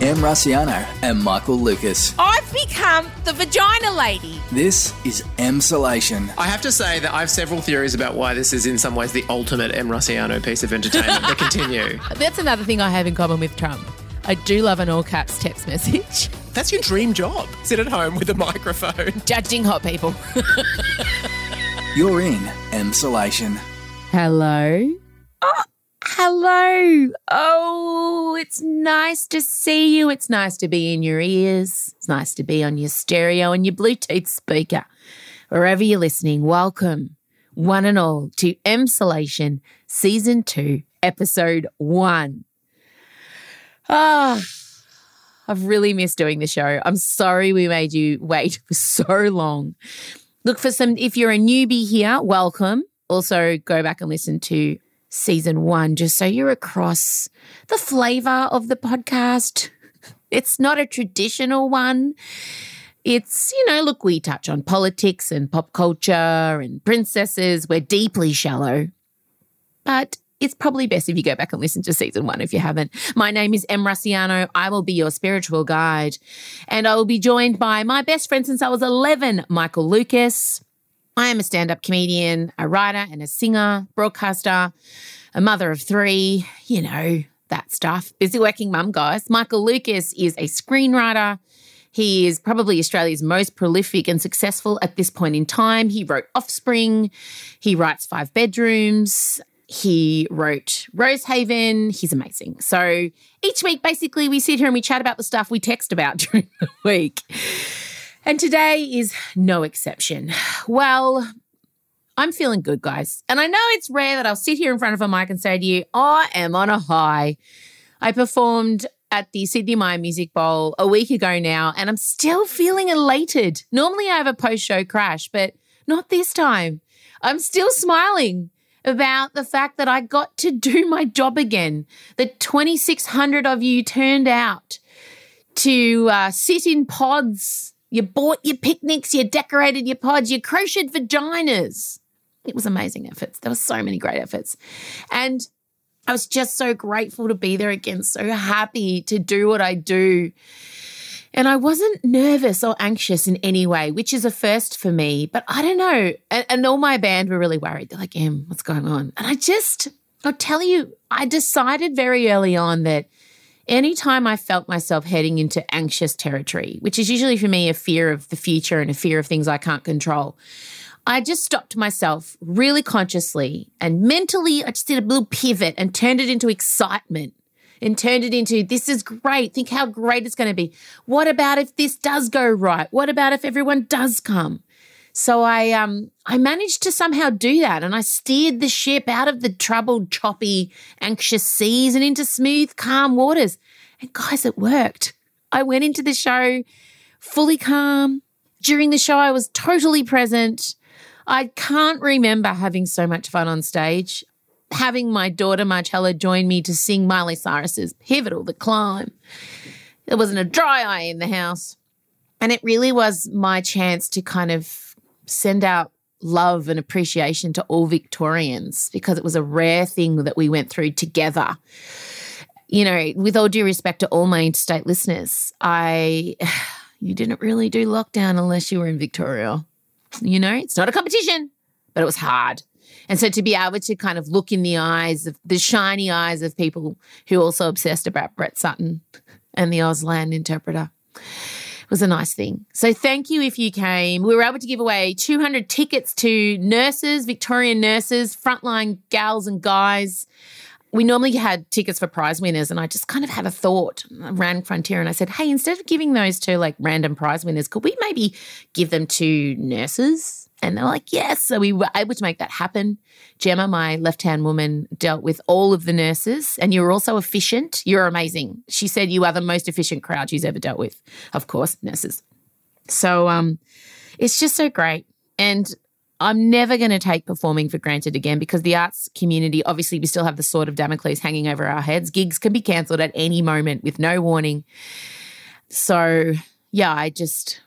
Em Rusciano and Michael Lucas. I've become the vagina lady. This is Emsolation. I have to say that I have several theories about why this is in some ways the ultimate Em Rusciano piece of entertainment. but continue. That's another thing I have in common with Trump. I do love an all caps text message. That's your dream job. Sit at home with a microphone. Judging hot people. You're in Emsolation. Hello. Oh, hello. Oh, it's nice to see you. It's nice to be in your ears. It's nice to be on your stereo and your Bluetooth speaker. Wherever you're listening, welcome, one and all, to Emsolation Season 2, Episode 1. Ah, I've really missed doing the show. I'm sorry we made you wait for so long. Look for some, if you're a newbie here, welcome. Also, go back and listen to season one just so you're across the flavor of the podcast. It's not a traditional one. It's, you know, look, we touch on politics and pop culture and princesses. We're deeply shallow. But it's probably best if you go back and listen to season one if you haven't. My name is Em Rusciano. I will be your spiritual guide. And I will be joined by my best friend since I was 11, Michael Lucas. I am a stand up comedian, a writer, and a singer, broadcaster, a mother of three, you know, that stuff. Busy working mum, guys. Michael Lucas is a screenwriter. He is probably Australia's most prolific and successful at this point in time. He wrote Offspring. He writes Five Bedrooms. He wrote Rosehaven. He's amazing. So each week, basically, we sit here and we chat about the stuff we text about during the week. And today is no exception. Well, I'm feeling good, guys. And I know it's rare that I'll sit here in front of a mic and say to you, I am on a high. I performed at the Sydney Myer Music Bowl a week ago now, and I'm still feeling elated. Normally I have a post show crash, but not this time. I'm still smiling about the fact that I got to do my job again. That 2,600 of you turned out to uh, sit in pods. You bought your picnics, you decorated your pods, you crocheted vaginas. It was amazing efforts. There were so many great efforts. And I was just so grateful to be there again, so happy to do what I do. And I wasn't nervous or anxious in any way, which is a first for me. But I don't know. And, and all my band were really worried. They're like, Em, what's going on? And I just, I'll tell you, I decided very early on that anytime I felt myself heading into anxious territory, which is usually for me a fear of the future and a fear of things I can't control, I just stopped myself really consciously and mentally, I just did a little pivot and turned it into excitement and turned it into this is great. Think how great it's going to be. What about if this does go right? What about if everyone does come? So I um I managed to somehow do that and I steered the ship out of the troubled, choppy, anxious seas and into smooth, calm waters. And guys, it worked. I went into the show fully calm. During the show, I was totally present. I can't remember having so much fun on stage. Having my daughter Marcella join me to sing Miley Cyrus's Pivotal, The Climb. There wasn't a dry eye in the house. And it really was my chance to kind of send out love and appreciation to all Victorians because it was a rare thing that we went through together. You know, with all due respect to all my interstate listeners, I you didn't really do lockdown unless you were in Victoria. You know, it's not a competition, but it was hard. And so to be able to kind of look in the eyes of the shiny eyes of people who also obsessed about Brett Sutton and the Auslan interpreter was a nice thing. So thank you if you came. We were able to give away 200 tickets to nurses, Victorian nurses, frontline gals and guys. We normally had tickets for prize winners, and I just kind of had a thought. I ran Frontier and I said, hey, instead of giving those to like random prize winners, could we maybe give them to nurses? And they're like, yes. So we were able to make that happen. Gemma, my left hand woman, dealt with all of the nurses, and you're also efficient. You're amazing. She said you are the most efficient crowd she's ever dealt with. Of course, nurses. So um, it's just so great. And I'm never going to take performing for granted again because the arts community, obviously, we still have the sword of Damocles hanging over our heads. Gigs can be cancelled at any moment with no warning. So, yeah, I just,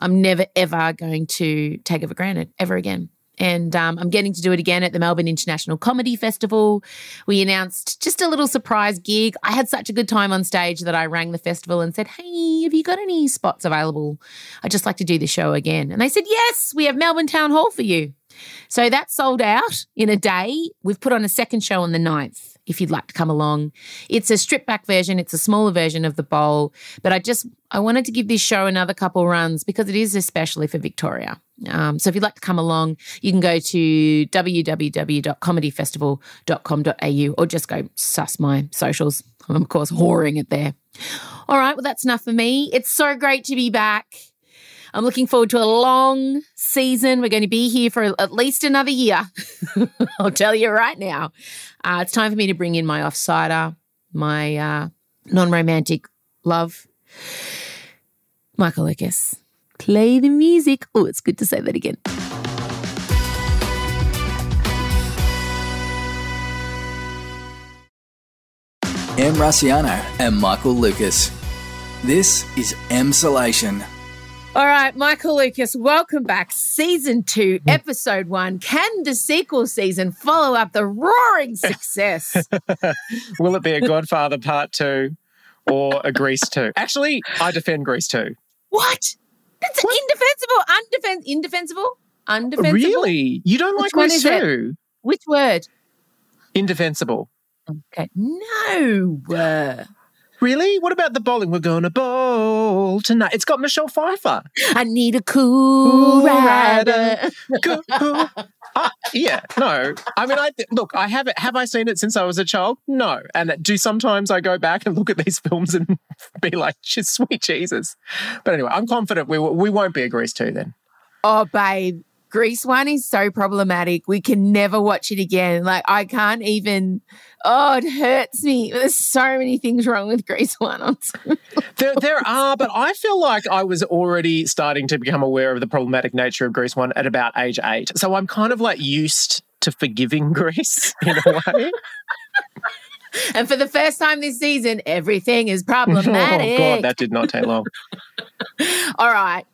I'm never, ever going to take it for granted ever again. and um, I'm getting to do it again at the Melbourne International Comedy Festival. We announced just a little surprise gig. I had such a good time on stage that I rang the festival and said, Hey, have you got any spots available? I'd just like to do the show again. And they said, Yes, we have Melbourne Town Hall for you. So that sold out in a day. We've put on a second show on the 9th if you'd like to come along. It's a stripped back version, it's a smaller version of the bowl, but I just I wanted to give this show another couple runs because it is especially for Victoria. Um, so if you'd like to come along, you can go to www.comedyfestival.com.au or just go suss my socials. I'm of course whoring it there. All right, well that's enough for me. It's so great to be back. I'm looking forward to a long season. We're going to be here for at least another year. I'll tell you right now. Uh, it's time for me to bring in my offsider, my uh, non romantic love, Michael Lucas. Play the music. Oh, it's good to say that again. Em Rusciano and Michael Lucas. This is M Emsolation. All right, Michael Lucas, welcome back. Season two, hmm. episode one. Can the sequel season follow up the roaring success? Will it be a Godfather Part Two or a Grease Two? Actually, I defend Grease Two. what? That's indefensible. Undefensible. Indefensible. Undefensible. Really? You don't Which like Grease? Two? Which word? Indefensible. Okay. No. Uh, Really? What about the bowling? We're going to bowl tonight. It's got Michelle Pfeiffer. I need a cool Cool rider. Go- Ah, yeah, no. I mean, I look. I have it. Have I seen it since I was a child? No. And do sometimes I go back and look at these films and be like, "Just sweet Jesus." But anyway, I'm confident we will- we won't be a Grease two then. Oh, babe. Grease one is so problematic. We can never watch it again. Like, I can't even. Oh, it hurts me. There's so many things wrong with Grease one. There, there are, but I feel like I was already starting to become aware of the problematic nature of Grease one at about age eight. So I'm kind of like used to forgiving Grease in a way. and for the first time this season, everything is problematic. Oh God, that did not take long. All right.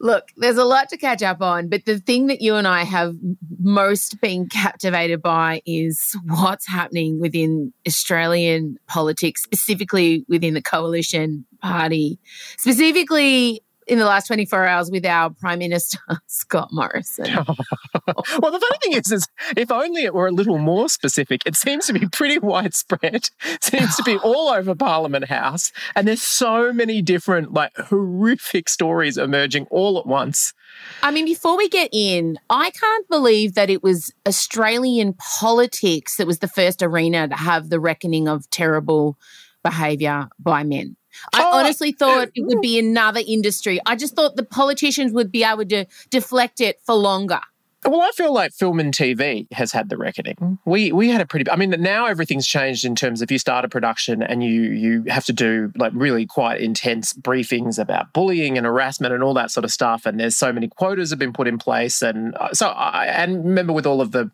Look, there's a lot to catch up on, but the thing that you and I have most been captivated by is what's happening within Australian politics, specifically within the coalition party, specifically in the last 24 hours with our Prime Minister, Scott Morrison. Well, the funny thing is, is if only it were a little more specific, it seems to be pretty widespread. seems to be all over Parliament House, and there's so many different, like horrific stories emerging all at once. I mean, before we get in, I can't believe that it was Australian politics that was the first arena to have the reckoning of terrible behaviour by men. I Oh, honestly thought it would mm. be another industry. I just thought the politicians would be able to deflect it for longer. Well, I feel like film and TV has had the reckoning. We we had a pretty. I mean, now everything's changed in terms of you start a production and you you have to do like really quite intense briefings about bullying and harassment and all that sort of stuff. And there's so many quotas have been put in place. And uh, so I and remember with all of the,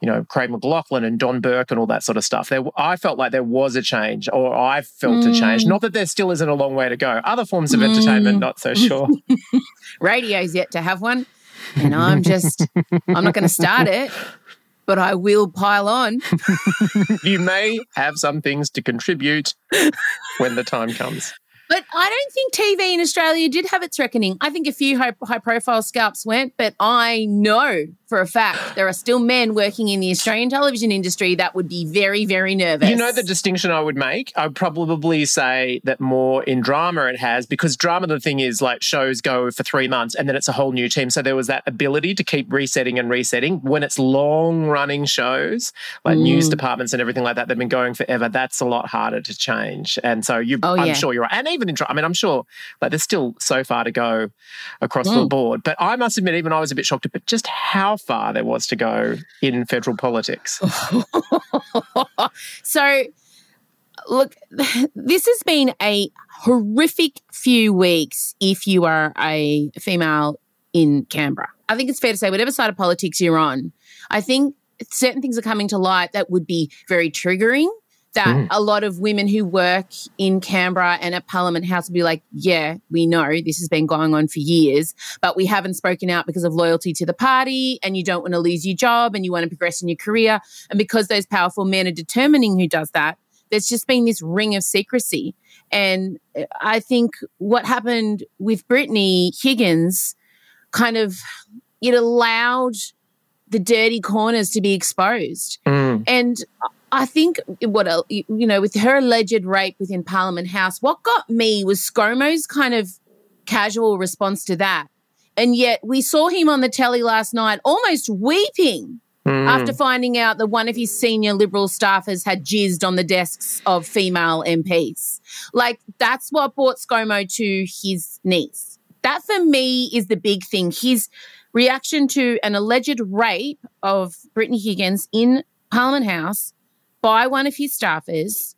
you know, Craig McLachlan and Don Burke and all that sort of stuff. There, I felt like there was a change, or I felt a change. Not that there still isn't a long way to go. Other forms of entertainment, not so sure. Radio's yet to have one. And I'm just, I'm not going to start it, but I will pile on. you may have some things to contribute when the time comes. But I don't think TV in Australia did have its reckoning. I think a few high, high profile scalps went, but I know for a fact there are still men working in the Australian television industry that would be very, very nervous. You know the distinction I would make? I'd probably say that more in drama it has, because drama, the thing is, like shows go for three months and then it's a whole new team. So there was that ability to keep resetting and resetting. When it's long running shows, like mm. news departments and everything like that, they've been going forever, that's a lot harder to change. And so you, Oh, I'm yeah. sure you're right. And even in drama, I mean, I'm sure like there's still so far to go across the mm. board. But I must admit, even I was a bit shocked at just how far there was to go in federal politics. so, look, this has been a horrific few weeks if you are a female in Canberra. I think it's fair to say, whatever side of politics you're on, I think certain things are coming to light that would be very triggering. That mm. a lot of women who work in Canberra and at Parliament House will be like, yeah, we know this has been going on for years, but we haven't spoken out because of loyalty to the party and you don't want to lose your job and you want to progress in your career. And because those powerful men are determining who does that, there's just been this ring of secrecy. And I think what happened with Brittany Higgins kind of, it allowed the dirty corners to be exposed. Mm. And I think what you know with her alleged rape within Parliament House, what got me was ScoMo's kind of casual response to that, and yet we saw him on the telly last night almost weeping mm. after finding out that one of his senior Liberal staffers had jizzed on the desks of female MPs. Like that's what brought ScoMo to his knees. That for me is the big thing. His reaction to an alleged rape of Brittany Higgins in Parliament House by one of his staffers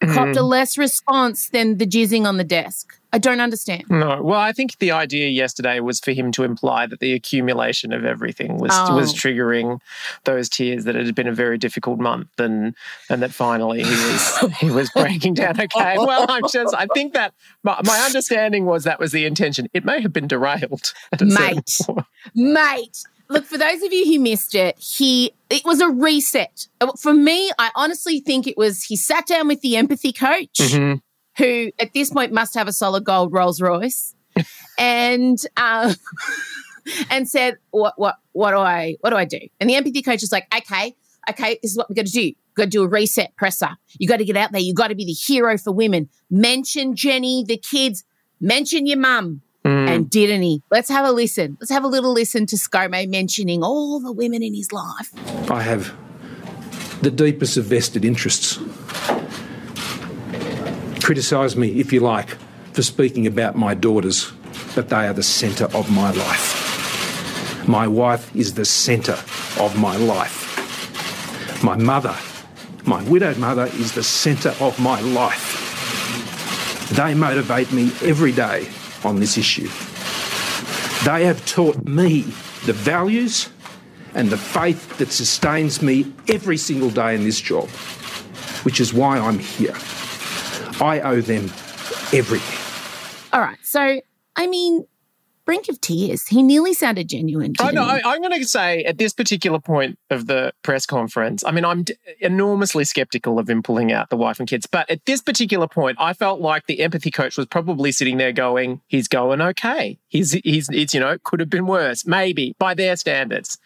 mm. copped a less response than the jizzing on the desk. I don't understand. No. Well, I think the idea yesterday was for him to imply that the accumulation of everything was oh. was triggering those tears that it had been a very difficult month and and that finally he was he was breaking down okay. Well, I'm just I think that my, my understanding was that was the intention. It may have been derailed. Mate. Mate look, for those of you who missed it, he it was a reset. For me, I honestly think it was he sat down with the empathy coach, mm-hmm. who at this point must have a solid gold Rolls Royce, and um, and said, "What what what do I what do I do?" And the empathy coach is like, "Okay, okay, this is what we're going to do." got to do a reset presser. You got to get out there. You got to be the hero for women. Mention Jenny, the kids. Mention your mum. Mm. And didn't he? Let's have a listen. Let's have a little listen to ScoMo mentioning all the women in his life. I have the deepest of vested interests. Criticise me if you like for speaking about my daughters, but they are the centre of my life. My wife is the centre of my life. My mother, my widowed mother, is the centre of my life. They motivate me every day on this issue. They have taught me the values and the faith that sustains me every single day in this job, which is why I'm here. I owe them everything. All right. So, I mean, brink of tears. He nearly sounded genuine. I know. I, am going to say at this particular point of the press conference, I mean, I'm d- enormously skeptical of him pulling out the wife and kids. But at this particular point, I felt like the empathy coach was probably sitting there going, "He's going okay. He's he's it's you know could have been worse, maybe by their standards."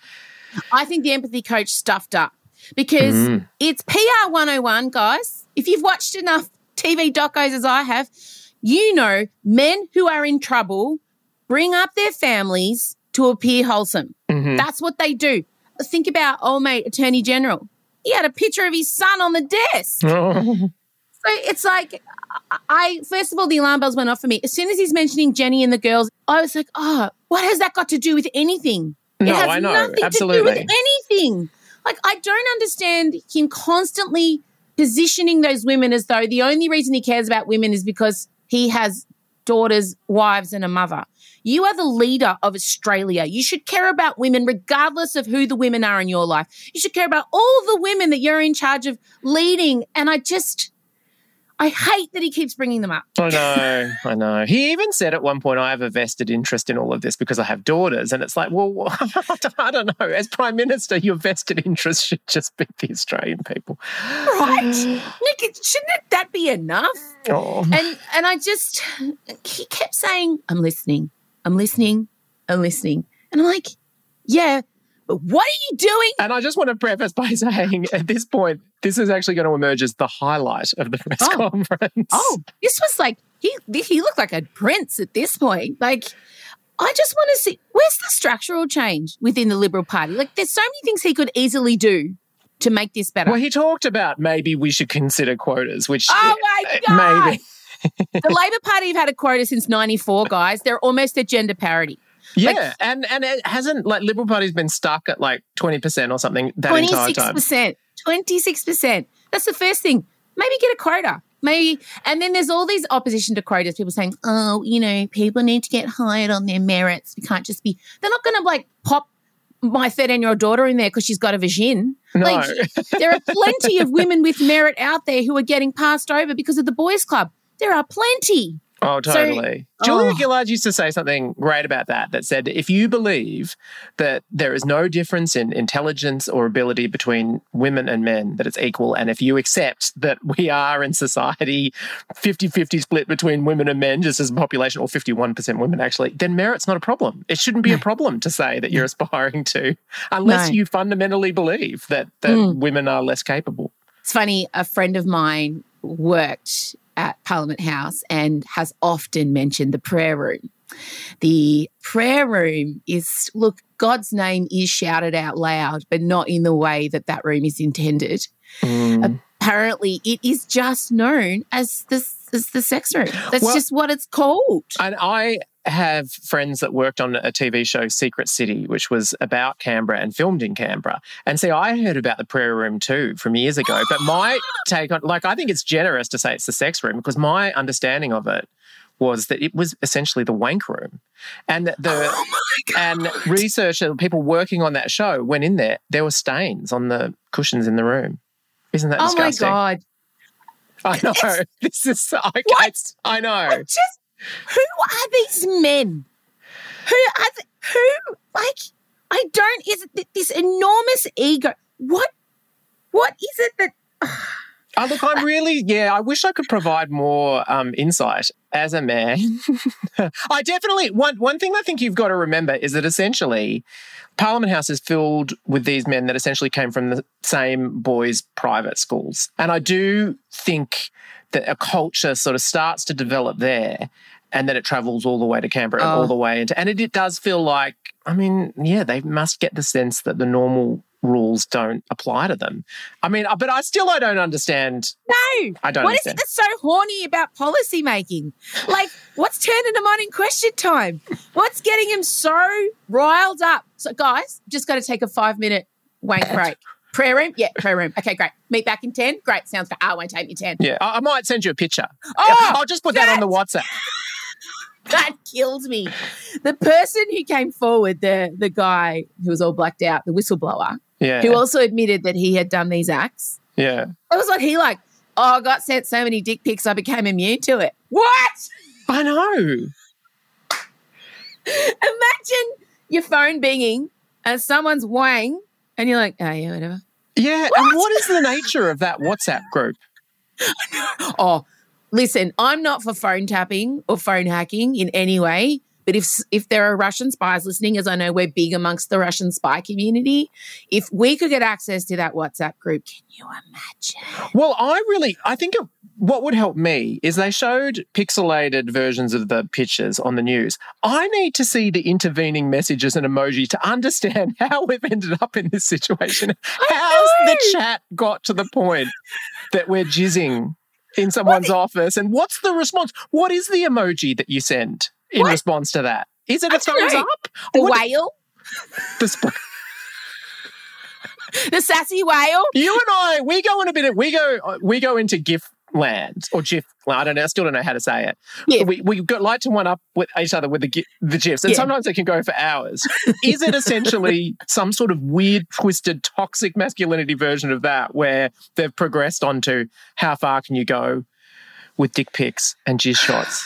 I think the empathy coach stuffed up because mm. it's PR 101, guys. If you've watched enough TV docos as I have, you know men who are in trouble bring up their families to appear wholesome. Mm-hmm. That's what they do. Think about old mate Attorney General. He had a picture of his son on the desk. so it's like, I first of all, the alarm bells went off for me. As soon as he's mentioning Jenny and the girls, I was like, oh, what has that got to do with anything? No, it has I know. Nothing Absolutely. to do with anything. Like, I don't understand him constantly positioning those women as though the only reason he cares about women is because he has daughters, wives, and a mother. You are the leader of Australia. You should care about women regardless of who the women are in your life. You should care about all the women that you're in charge of leading. And I just, I hate that he keeps bringing them up. I know, I know. He even said at one point, I have a vested interest in all of this because I have daughters. And it's like, well, I don't know. As Prime Minister, your vested interest should just be the Australian people. Right. Nick, shouldn't that be enough? Oh. And, and I just, he kept saying, I'm listening. I'm listening, I'm listening. And I'm like, yeah, but what are you doing? And I just want to preface by saying at this point, this is actually going to emerge as the highlight of the press oh. conference. Oh, this was like, he, he looked like a prince at this point. Like, I just want to see where's the structural change within the Liberal Party? Like, there's so many things he could easily do to make this better. Well, he talked about maybe we should consider quotas, which oh my uh, god, maybe the Labor Party have had a quota since '94, guys. They're almost at gender parity. Yeah, like, and and it hasn't like Liberal Party's been stuck at like twenty percent or something that 26%, entire time. twenty six percent. That's the first thing. Maybe get a quota. Maybe, and then there's all these opposition to quotas. People saying, "Oh, you know, people need to get hired on their merits. We can't just be." They're not going to like pop my 13 year old daughter in there because she's got a vagin. No. Like, there are plenty of women with merit out there who are getting passed over because of the boys' club. There are plenty. Oh, So- totally. Julia oh. Gillard used to say something great about that that said if you believe that there is no difference in intelligence or ability between women and men, that it's equal, and if you accept that we are in society 50 50 split between women and men, just as a population, or 51% women actually, then merit's not a problem. It shouldn't be a problem to say that you're aspiring to, unless No. you fundamentally believe that, that Mm. women are less capable. It's funny, a friend of mine worked at Parliament House and has often mentioned the prayer room. The prayer room is, look, God's name is shouted out loud, but not in the way that that room is intended. Mm. Apparently, it is just known as the, as the sex room. That's Well- just what it's called. And I have friends that worked on a TV show, Secret City, which was about Canberra and filmed in Canberra. And see, I heard about the prayer room too from years ago. But my take on, like, I think it's generous to say it's the sex room because my understanding of it was that it was essentially the wank room. And the Oh and researchers, people working on that show went in there. There were stains on the cushions in the room. Isn't that Oh my disgusting? God. I know. This is I, What? I know. I just, who are these men? Who are, th- who, like, I don't, is it this enormous ego? What, what is it that, Oh, look, I'm really, yeah, I wish I could provide more um, insight as a man. I definitely, one, one thing I think you've got to remember is that essentially Parliament House is filled with these men that essentially came from the same boys' private schools. And I do think that a culture sort of starts to develop there and then it travels all the way to Canberra and Oh. all the way into, and it, it does feel like, I mean, yeah, they must get the sense that the normal rules don't apply to them. I mean, uh, but I still I don't understand. no. I don't What is understand. it that's so horny about policy making? Like, what's turning him on in question time? What's getting him so riled up? So, guys, just got to take a five minute wank break. Prayer room? Yeah, prayer room. Okay, great. Meet back in 10? Great. Sounds good. I won't take me 10. Yeah, I, I might send you a picture. Oh, I'll just put that on the WhatsApp. that kills me. The person who came forward, the the guy who was all blacked out, the whistleblower, Yeah, who also admitted that he had done these acts. yeah. It was like he like? Oh, I got sent so many dick pics, I became immune to it. What? I know. Imagine your phone binging and someone's wang, and you're like, oh yeah, whatever. Yeah, and what is the nature of that WhatsApp group? Oh, listen, I'm not for phone tapping or phone hacking in any way. But if if there are Russian spies listening, as I know we're big amongst the Russian spy community, if we could get access to that WhatsApp group, can you imagine? Well, I really, I think it, what would help me is they showed pixelated versions of the pictures on the news. I need to see the intervening messages and emoji to understand how we've ended up in this situation. How's the chat got to the point that we're jizzing in someone's office? And what's the response? What is the emoji that you send in What? response to that? Is it a thumbs know. up? The What- whale, the sp- the sassy whale. you and I, we go in a bit. Of, we go, we go into GIF land or GIF. I don't know. I still don't know how to say it. Yeah. We we got like to one up with each other with the the GIFs, and Yeah. sometimes they can go for hours. Is it essentially some sort of weird, twisted, toxic masculinity version of that, where they've progressed onto how far can you go with dick pics and jizz shots?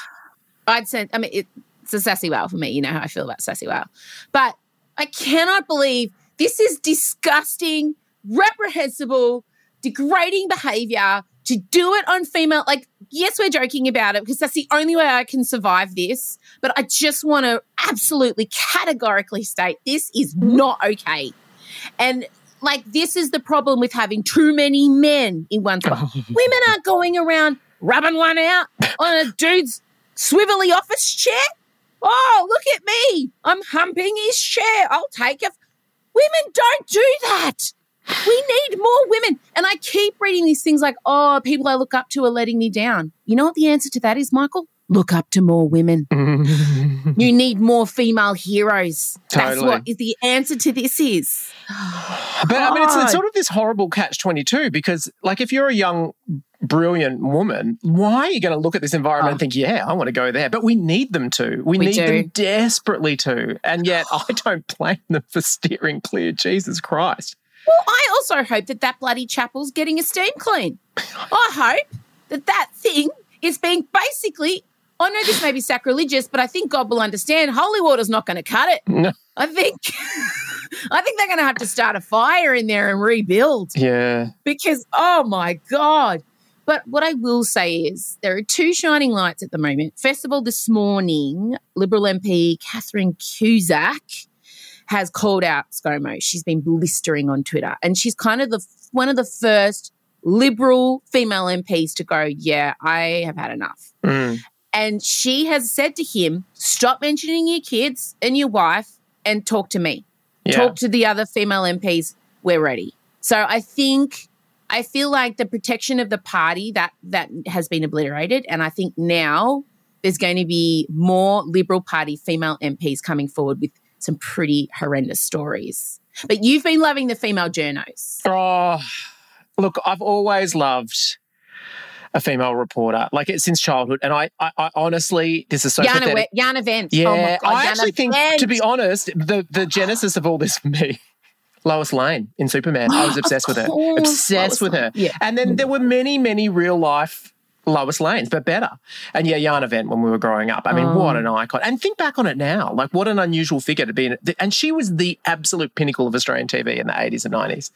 I'd send. I mean, it, it's a sassy whale for me. You know how I feel about sassy whale, but I cannot believe this is disgusting, reprehensible, degrading behavior to do it on female. Like, yes, we're joking about it because that's the only way I can survive this. But I just want to absolutely categorically state this is mm-hmm. not okay. And like, this is the problem with having too many men in one spot. Women aren't going around rubbing one out on a dude's swivelly office chair. Oh, look at me. I'm humping his chair. I'll take it. Women don't do that. We need more women. And I keep reading these things like, oh, people I look up to are letting me down. You know what the answer to that is, Michael? Look up to more women. You need more female heroes. That's what is the answer to this is. But I mean, it's, it's sort of this horrible catch 22 because, like, if you're a young brilliant woman, why are you going to look at this environment Oh. and think, yeah, I want to go there? But we need them to. We, We need do. them desperately to. And yet I don't blame them for steering clear. Jesus Christ. Well, I also hope that that bloody chapel's getting a steam clean. I hope that that thing is being basically. I know this may be sacrilegious, but I think God will understand. Holy water's not going to cut it. No. I think, I think they're going to have to start a fire in there and rebuild Yeah. because oh my god. But what I will say is there are two shining lights at the moment. First of all, this morning, Liberal MP Catherine Cusack has called out ScoMo. She's been blistering on Twitter, and she's kind of the one of the first Liberal female MPs to go, "Yeah, I have had enough." Mm. And she has said to him, "Stop mentioning your kids and your wife, and talk to me." Yeah. talk to the other female MPs. We're ready. So I think I feel like the protection of the party that that has been obliterated, and I think now there's going to be more Liberal Party female MPs coming forward with some pretty horrendous stories. But you've been loving the female journos. Oh, look, I've always loved a female reporter, like it since childhood. And I, I, I honestly, this is so Jana, pathetic. Jana Wendt. Oh yeah, oh God, I Jana actually think, to be honest, the the genesis of all this for me, Lois Lane in Superman. I was obsessed with her, obsessed Lois with her. Yeah. And then there were many, many real life Lois Lanes, but better. And yeah, Jana Wendt when we were growing up. I mean, what Oh. an icon! And think back on it now, like what an unusual figure to be. In, and she was the absolute pinnacle of Australian TV in the eighties and nineties.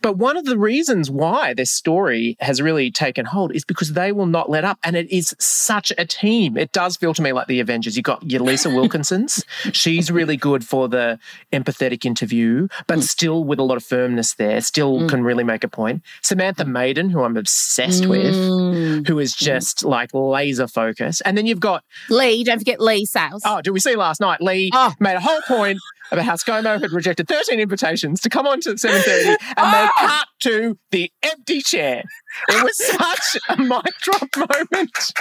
But one of the reasons why this story has really taken hold is because they will not let up. And it is such a team. It does feel to me like the Avengers. You've got your Lisa Wilkinsons. She's really good for the empathetic interview, but mm. still with a lot of firmness there, still mm. can really make a point. Samantha Maiden, who I'm obsessed with, Mm. Who is mm-hmm. just like laser focus. And then you've got, Leigh, don't forget Leigh Sales. oh, did we see last night? Leigh Oh. made a whole point about how ScoMo had rejected 13 invitations to come on to 7.30 and they Oh. Ah! cut to the empty chair. It was such a mic drop moment.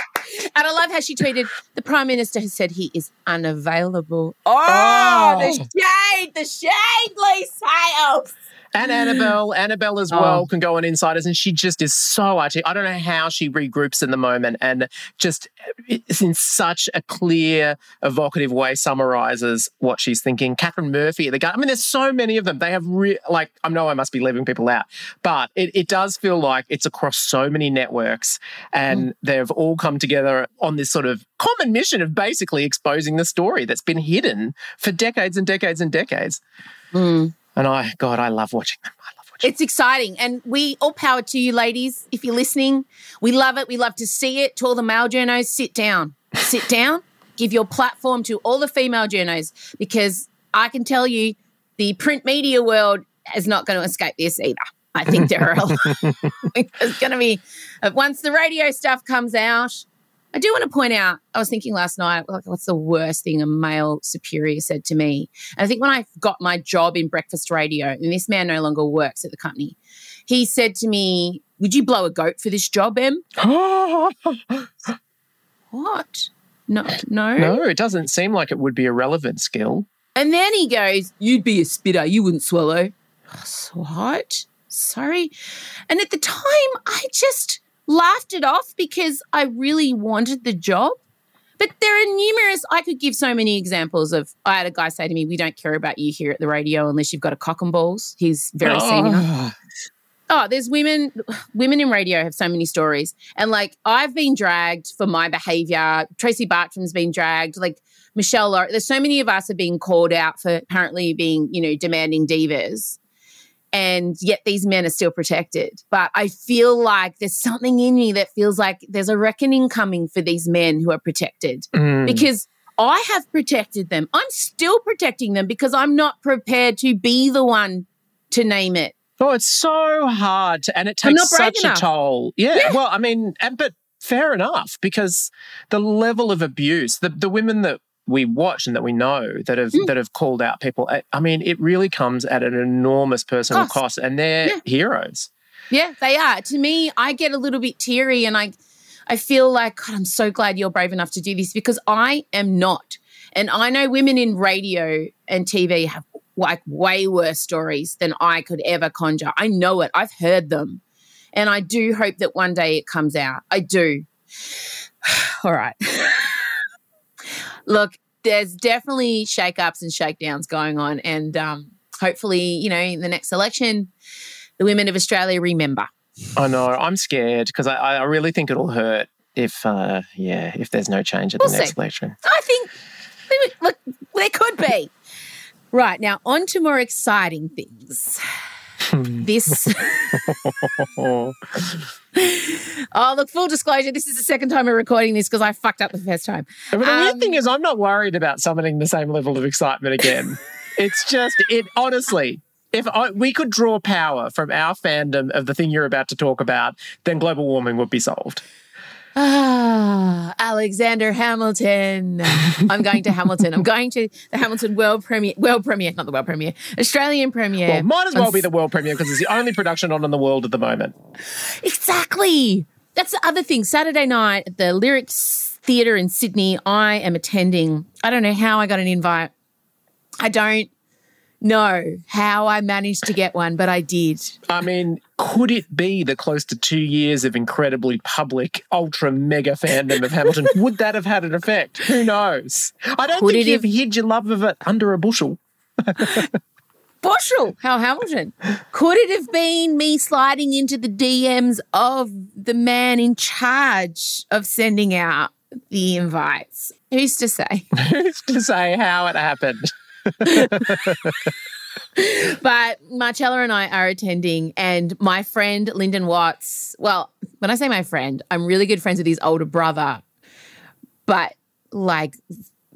And I love how she tweeted, the Prime Minister has said he is unavailable. Oh, Oh. the shade, the shade, Leigh Sales. And Annabelle, Annabelle as oh. well Oh. can go on Insiders, and she just is so artistic. I don't know how she regroups in the moment and just it's in such a clear, evocative way summarizes what she's thinking. Katharine Murphy the guy. I mean, there's so many of them. They have re- like I know I must be leaving people out, but it, it does feel like it's across so many networks, and mm. they've all come together on this sort of common mission of basically exposing the story that's been hidden for decades and decades and decades. Mm. And I, God, I love watching them. I love watching. It's exciting. And we all power to you, ladies, if you're listening. We love it. We love to see it. To all the male journos, sit down. Sit down. Give your platform to all the female journos because I can tell you the print media world is not going to escape this either. I think there are. There's going to be, uh, once the radio stuff comes out, I do want to point out, I was thinking last night, like, what's the worst thing a male superior said to me? And I think when I got my job in breakfast radio, and this man no longer works at the company, he said to me, Would you blow a goat for this job, Em? What? No, no. no, it doesn't seem like it would be a relevant skill. And then he goes, You'd be a spitter, you wouldn't swallow. What? Sorry. And at the time, I just laughed it off because I really wanted the job. But there are numerous, I could give so many examples of. I had a guy say to me, We don't care about you here at the radio unless you've got a cock and balls. He's very oh. senior. Oh, Oh, there's women women in radio have so many stories. And like I've been dragged for my behavior. Tracy Bartram's been dragged. Like Meshel Laurie, there's so many of us are being called out for apparently being, you know, demanding divas. And yet these men are still protected. But I feel like there's something in me that feels like there's a reckoning coming for these men who are protected Mm. because I have protected them. I'm still protecting them because I'm not prepared to be the one to name it. Oh, it's so hard, and it takes such enough. a toll. Yeah, well, I mean, and, but fair enough because the level of abuse, the the women that we watch and that we know that have Mm. that have called out people, I, mean, it really comes at an enormous personal Cost. cost, and they're Yeah. heroes. Yeah, they are. To me, I get a little bit teary and I I feel like God, I'm so glad you're brave enough to do this because I am not. And I know women in radio and TV have like way worse stories than I could ever conjure. I know it. I've heard them. And I do hope that one day it comes out. I do. All right. Look, there's definitely shake-ups and shakedowns going on. And um, hopefully, you know, in the next election, the women of Australia remember. I know. I'm scared because I, I really think it'll hurt if, uh, yeah, if there's no change at We'll the next see. election. I think, look, there could be. Right, now on to more exciting things. this, Oh, look, full disclosure, this is the second time we're recording this because I fucked up the first time. but the Um, weird thing is, I'm not worried about summoning the same level of excitement again. it's just, it honestly, if I, we could draw power from our fandom of the thing you're about to talk about, then global warming would be solved. Ah, Alexander Hamilton. I'm going to Hamilton. I'm going to the Hamilton World Premiere, World Premiere, not the World Premiere, Australian Premiere. Well, might as well on be the world premiere because it's the only production on in the world at the moment. Exactly. That's the other thing. Saturday night at the Lyrics Theatre in Sydney, I am attending. I don't know how I got an invite. I don't know how I managed to get one, but I did. I mean, could it be the close to two years of incredibly public, ultra mega fandom of Hamilton? Would that have had an effect? Who knows? I don't Could think it you've have- hid your love of it under a bushel. Bushel, how Hamilton. Could it have been me sliding into the DMs of the man in charge of sending out the invites? Who's to say? Who's to say how it happened? But Marcella and I are attending, and my friend Lyndon Watts. Well, when I say my friend, I'm really good friends with his older brother, but like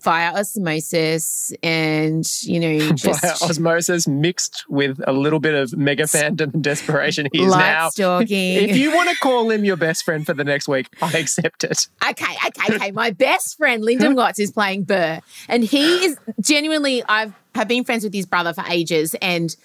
via osmosis and, you know, just Via osmosis mixed with a little bit of mega fandom and desperation. He is now. stalking. If you want to call him your best friend for the next week, I accept it. Okay, okay, okay. My best friend Lyndon Watts is playing Burr, and he is genuinely. I've have been friends with his brother for ages, and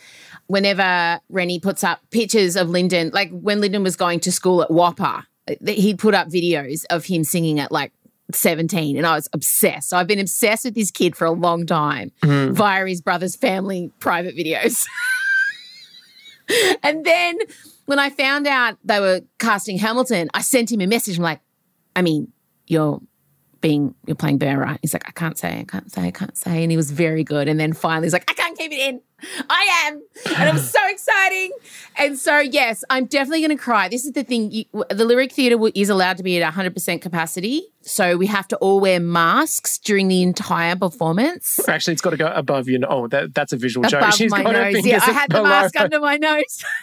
whenever Rennie puts up pictures of Lyndon, like when Lyndon was going to school at WAAPA, he'd put up videos of him singing at like 17 and I was obsessed. So I've been obsessed with this kid for a long time mm. via his brother's family private videos. and then when I found out they were casting Hamilton, I sent him a message. I'm like, I mean, you're being you're playing Burr, right? He's like, I can't say, I can't say, I can't say. And he was very good. And then finally he's like, I can't keep it in. I am. And it was so exciting. And so, yes, I'm definitely going to cry. This is the thing. You, the Lyric Theatre is allowed to be at 100% capacity. So we have to all wear masks during the entire performance. Actually, it's got to go above your. Oh, that, that's a visual joke. Above She's my nose. Yeah, I had the mask under my nose.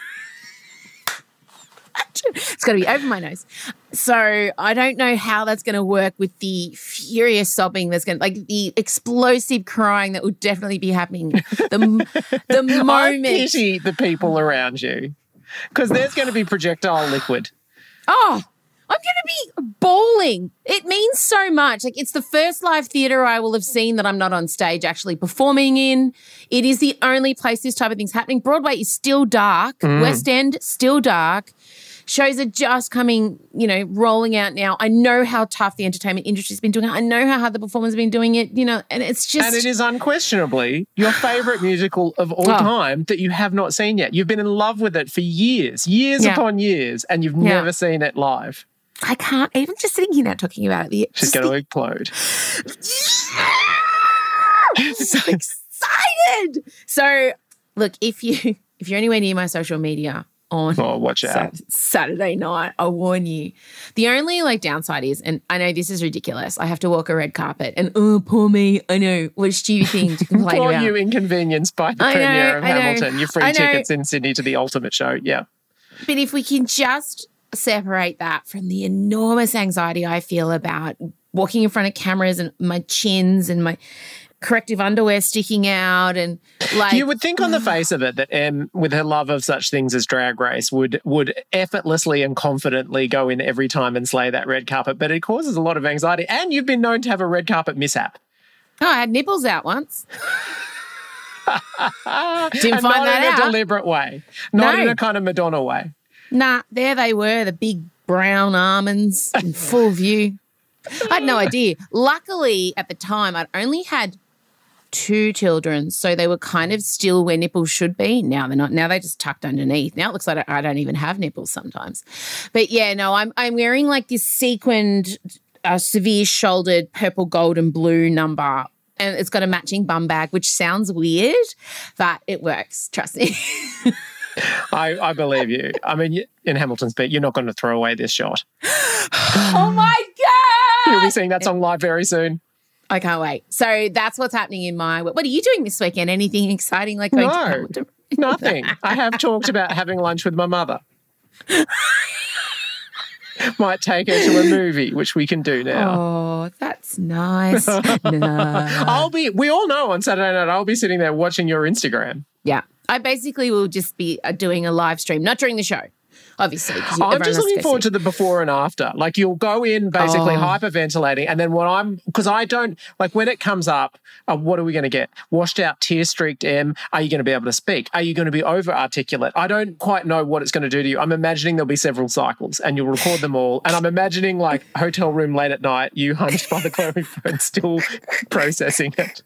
it's got to be over my nose. So I don't know how that's going to work with the furious sobbing that's going to, like the explosive crying that will definitely be happening. The, the I moment. pity the people around you because there's going to be projectile liquid. Oh, I'm going to be bawling. It means so much. Like, it's the first live theatre I will have seen that I'm not on stage actually performing in. It is the only place this type of thing's happening. Broadway is still dark, mm. West End, still dark. Shows are just coming, you know, rolling out now. I know how tough the entertainment industry's been doing it. I know how hard the performers have been doing it, you know, and it's just. And it is unquestionably your favorite musical of all Oh. time that you have not seen yet. You've been in love with it for years, years Yeah. upon years, and you've Yeah. never seen it live. I can't, even just sitting here now talking about it. The, She's going the- to explode. so excited. So, look, if you if you're anywhere near my social media on Oh, watch out. Saturday night, I warn you. The only like downside is, and I know this is ridiculous. I have to walk a red carpet, and oh, poor me. I know what a stupid thing to complain Poor about. you inconvenienced by the I know, premiere of I know. Hamilton. Your free tickets in Sydney to the ultimate show. Yeah. But if we can just separate that from the enormous anxiety I feel about walking in front of cameras and my chins and my corrective underwear sticking out and like You would think on the mm. face of it that Em, with her love of such things as drag race, would would effortlessly and confidently go in every time and slay that red carpet, but it causes a lot of anxiety. And you've been known to have a red carpet mishap. oh, I had nipples out once. Didn't find not that in out. a deliberate way, not No. in a kind of Madonna way. Nah, there they were, the big brown almonds in full view. I had no idea. Luckily, at the time, I'd only had two children, so they were kind of still where nipples should be. Now they're not. Now they just tucked underneath. Now it looks like I don't even have nipples sometimes. But yeah, no, I'm I'm wearing like this sequined, uh, severe shouldered purple, gold, and blue number. And it's got a matching bum bag, which sounds weird, but it works. Trust me. I, I believe you. I mean, in Hamilton's beat, you're not going to throw away this shot. oh my God. You'll be seeing that song live very soon. I can't wait. So that's what's happening in my. What are you doing this weekend? Anything exciting like going no, to nothing. I have talked about having lunch with my mother. Might take her to a movie, which we can do now. Oh, that's nice. no. I'll be. We all know on Saturday night I'll be sitting there watching your Instagram. Yeah, I basically will just be uh, doing a live stream, not during the show obviously. I'm just looking forward to the before and after. Like you'll go in basically oh. hyperventilating, and then what I'm because I don't like when it comes up. Uh, what are we going to get? Washed out, tear streaked Em. Are you going to be able to speak? Are you going to be over articulate? I don't quite know what it's going to do to you. I'm imagining there'll be several cycles, and you'll record them all. And I'm imagining like hotel room late at night, you hunched by the phone, still processing it.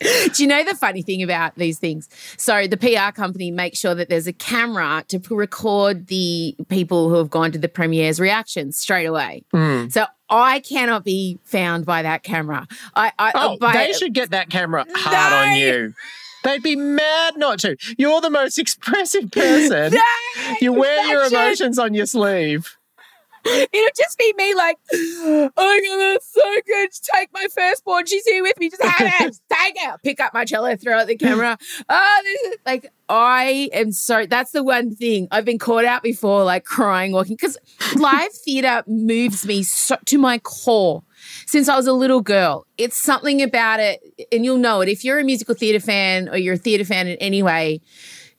Do you know the funny thing about these things? So the PR company makes sure that there's a camera to record the people who have gone to the premiere's reactions straight away. Mm. So I cannot be found by that camera. I, I oh, by, they should get that camera hard no. on you. They'd be mad not to. You're the most expressive person. No, you wear your emotions on your sleeve. It'll just be me like, oh my god, that's so good. Take my firstborn. She's here with me. Just have it. Take it. Pick up my Cello, throw at the camera. Oh, this is like I am so that's the one thing. I've been caught out before, like crying, walking, because live theatre moves me so, to my core since I was a little girl. It's something about it, and you'll know it. If you're a musical theatre fan or you're a theatre fan in any way,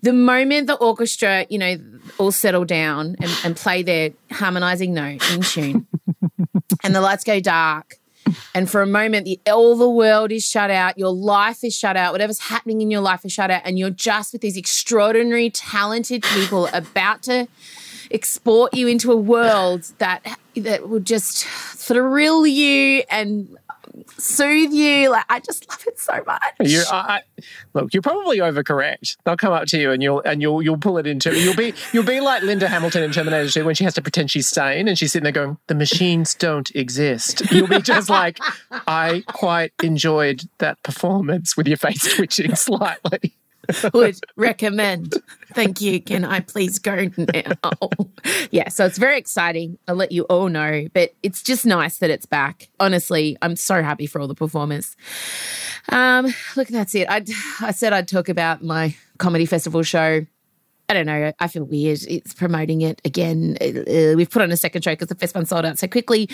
the moment the orchestra, you know, all settle down and, and play their harmonizing note in tune. And the lights go dark. And for a moment the, all the world is shut out. Your life is shut out. Whatever's happening in your life is shut out. And you're just with these extraordinary talented people about to export you into a world that that will just thrill you and soothe you. Like I just love it so much. You, I, look, you're probably overcorrect. They'll come up to you and you'll and you'll you'll pull it into you'll be you'll be like Linda Hamilton in Terminator 2 when she has to pretend she's sane and she's sitting there going, "The machines don't exist." You'll be just like, "I quite enjoyed that performance with your face twitching slightly." would recommend. Thank you. Can I please go now? yeah, so it's very exciting. I'll let you all know, but it's just nice that it's back. Honestly, I'm so happy for all the performers. Um, look, that's it. I I said I'd talk about my comedy festival show I don't know. I feel weird. It's promoting it again. Uh, we've put on a second show because the first one sold out so quickly.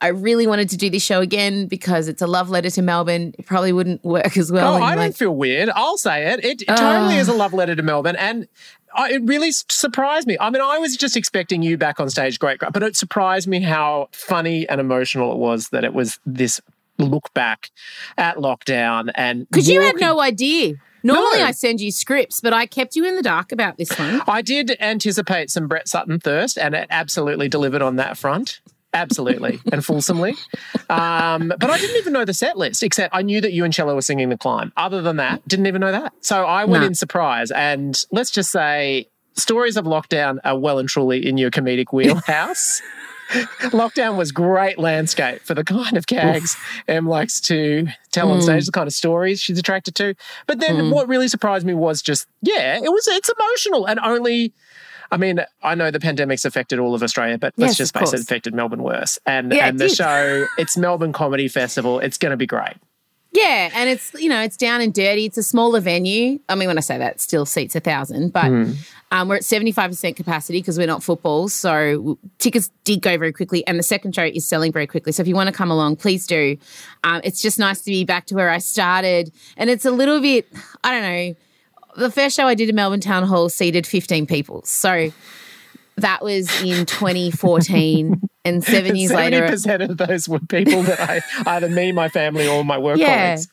I really wanted to do this show again because it's a love letter to Melbourne. It probably wouldn't work as well. Oh, I like, don't feel weird. I'll say it. It, it uh, totally is a love letter to Melbourne. And I, it really surprised me. I mean, I was just expecting you back on stage, great, great, but it surprised me how funny and emotional it was that it was this look back at lockdown and because you had no idea Normally, no. I send you scripts, but I kept you in the dark about this one. I did anticipate some Brett Sutton thirst, and it absolutely delivered on that front. Absolutely and fulsomely. Um, but I didn't even know the set list, except I knew that you and Cello were singing The Climb. Other than that, didn't even know that. So I went in surprise. And let's just say stories of lockdown are well and truly in your comedic wheelhouse. Lockdown was great landscape for the kind of gags Em likes to tell mm. on stage, the kind of stories she's attracted to. But then mm. what really surprised me was just, yeah, it was it's emotional and only I mean, I know the pandemic's affected all of Australia, but let's just face it, affected Melbourne worse. And yeah, and the show, it's Melbourne Comedy Festival. It's going to be great. Yeah, and it's you know it's down and dirty. It's a smaller venue. I mean, when I say that, still seats a thousand, but mm. um, we're at seventy five percent capacity because we're not football. So tickets did go very quickly, and the second show is selling very quickly. So if you want to come along, please do. Um, it's just nice to be back to where I started, and it's a little bit. I don't know. The first show I did in Melbourne Town Hall seated fifteen people, so that was in 2014. And seven years 70% later. 70% of those were people that I, either me, my family, or my work yeah. colleagues.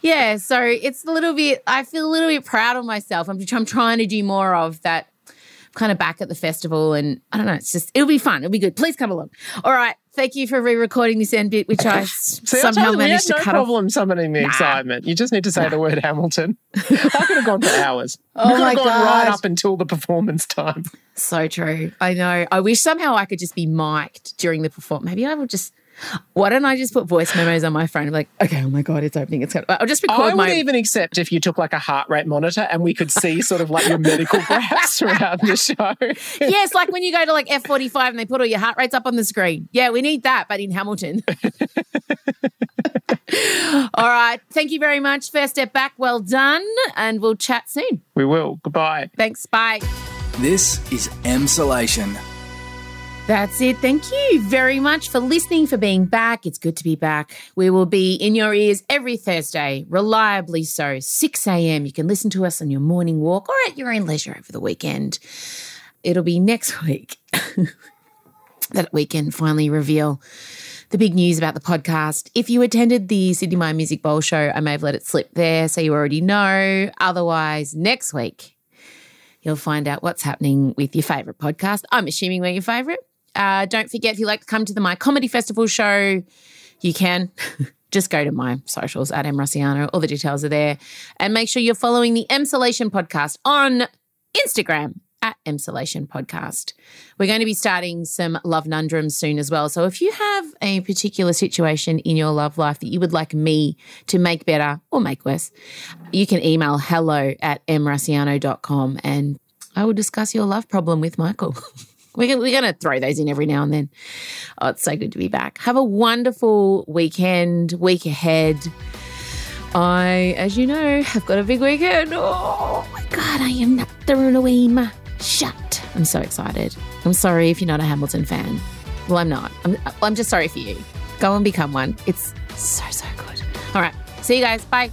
Yeah. So it's a little bit, I feel a little bit proud of myself. I'm, I'm trying to do more of that kind of back at the festival. And I don't know, it's just, it'll be fun. It'll be good. Please come along. All right. Thank you for re-recording this end bit, which I See, I somehow we managed had to no cut off. problem summoning the excitement. You just need to say the word Hamilton. I could have gone for hours. Oh could my have gone right up until the performance time. So true. I know. I wish somehow I could just be mic'd during the performance. Maybe I would just. Why don't I just put voice memos on my phone? I'm like, okay, oh my god, it's opening. It's. Gonna, I'll just record my I would my. even accept if you took like a heart rate monitor and we could see sort of like your medical graphs around the show. yes, like when you go to like F45 and they put all your heart rates up on the screen. Yeah, we need that, but in Hamilton. all right. Thank you very much. First step back. Well done. And we'll chat soon. We will. Goodbye. Thanks. Bye. This is Emsolation. That's it. Thank you very much for listening, for being back. It's good to be back. We will be in your ears every Thursday, reliably so, 6 a.m. You can listen to us on your morning walk or at your own leisure over the weekend. It'll be next week that we can finally reveal the big news about the podcast. If you attended the Sidney Myer Music Bowl show, I may have let it slip there, so you already know. Otherwise, next week, you'll find out what's happening with your favourite podcast. I'm assuming we're your favourite. Uh, don't forget, if you'd like to come to the My Comedy Festival show, you can. Just go to my socials at Em Rusciano. All the details are there. And make sure you're following the Emsolation podcast on Instagram at Emsolation Podcast. We're going to be starting some love nundrums soon as well. So if you have a particular situation in your love life that you would like me to make better or make worse, you can email hello at emrusciano.com and I will discuss your love problem with Michael. We're we're going to throw those in every now and then. Oh, it's so good to be back. Have a wonderful weekend, week ahead. I, as you know, have got a big weekend. Oh my God, I am not the Halloween. Shut. I'm so excited. I'm sorry if you're not a Hamilton fan. Well, I'm not. I'm, I'm just sorry for you. Go and become one. It's so, so good. All right. See you guys. Bye.